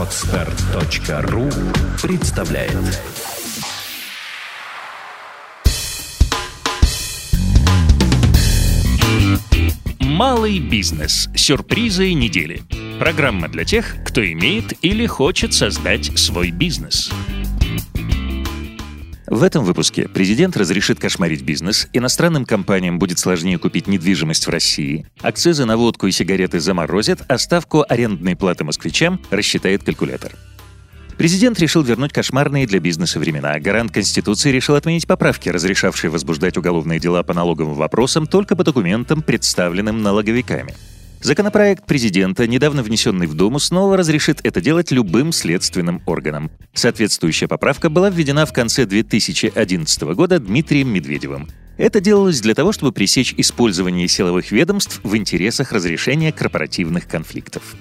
Отстар.ру представляет Малый бизнес. Сюрпризы недели. Программа для тех, кто имеет или хочет создать свой бизнес. В этом выпуске президент разрешит кошмарить бизнес, иностранным компаниям будет сложнее купить недвижимость в России, акцизы на водку и сигареты заморозят, а ставку арендной платы москвичам рассчитает калькулятор. Президент решил вернуть кошмарные для бизнеса времена. Гарант Конституции решил отменить поправки, разрешавшие возбуждать уголовные дела по налоговым вопросам только по документам, представленным налоговиками. Законопроект президента, недавно внесенный в Думу, снова разрешит это делать любым следственным органам. Соответствующая поправка была введена в конце 2011 года Дмитрием Медведевым. Это делалось для того, чтобы пресечь использование силовых ведомств в интересах разрешения корпоративных конфликтов.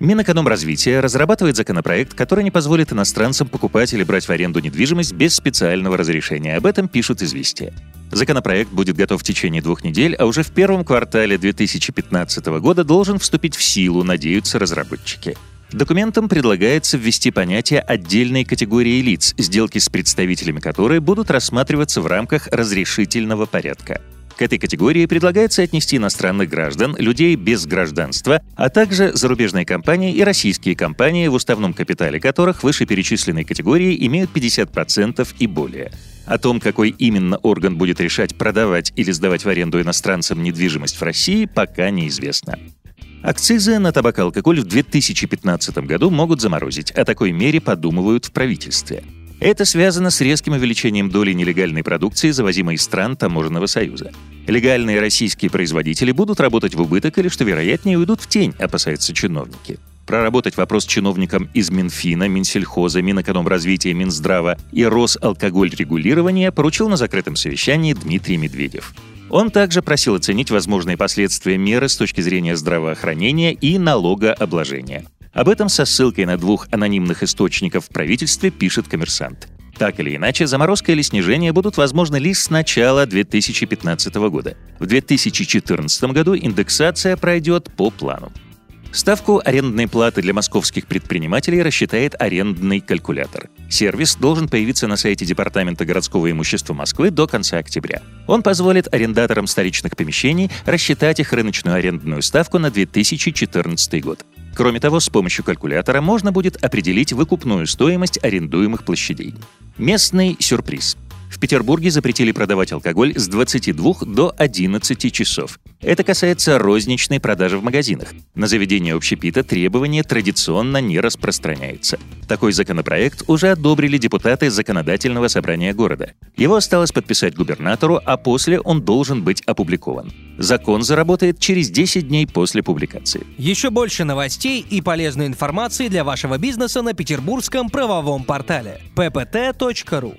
Минэкономразвития разрабатывает законопроект, который не позволит иностранцам покупать или брать в аренду недвижимость без специального разрешения. Об этом пишут «Известия». Законопроект будет готов в течение двух недель, а уже в первом квартале 2015 года должен вступить в силу, надеются разработчики. Документом предлагается ввести понятие отдельной категории лиц, сделки с представителями которой будут рассматриваться в рамках разрешительного порядка. К этой категории предлагается отнести иностранных граждан, людей без гражданства, а также зарубежные компании и российские компании, в уставном капитале которых вышеперечисленные категории имеют 50% и более. О том, какой именно орган будет решать, продавать или сдавать в аренду иностранцам недвижимость в России, пока неизвестно. Акцизы на табак и алкоголь в 2015 году могут заморозить. О такой мере подумывают в правительстве. Это связано с резким увеличением доли нелегальной продукции, завозимой из стран Таможенного союза. Легальные российские производители будут работать в убыток или, что вероятнее, уйдут в тень, опасаются чиновники. Проработать вопрос чиновникам из Минфина, Минсельхоза, Минэкономразвития, Минздрава и Росалкогольрегулирования поручил на закрытом совещании Дмитрий Медведев. Он также просил оценить возможные последствия меры с точки зрения здравоохранения и налогообложения. Об этом со ссылкой на двух анонимных источников в правительстве пишет коммерсант. Так или иначе, заморозка или снижение будут возможны лишь с начала 2015 года. В 2014 году индексация пройдет по плану. Ставку арендной платы для московских предпринимателей рассчитает арендный калькулятор. Сервис должен появиться на сайте Департамента городского имущества Москвы до конца октября. Он позволит арендаторам столичных помещений рассчитать их рыночную арендную ставку на 2014 год. Кроме того, с помощью калькулятора можно будет определить выкупную стоимость арендуемых площадей. Местный сюрприз. В Петербурге запретили продавать алкоголь с 22 до 11 часов. Это касается розничной продажи в магазинах. На заведение общепита требование традиционно не распространяется. Такой законопроект уже одобрили депутаты Законодательного собрания города. Его осталось подписать губернатору, а после он должен быть опубликован. Закон заработает через 10 дней после публикации. Еще больше новостей и полезной информации для вашего бизнеса на петербургском правовом портале ppt.ru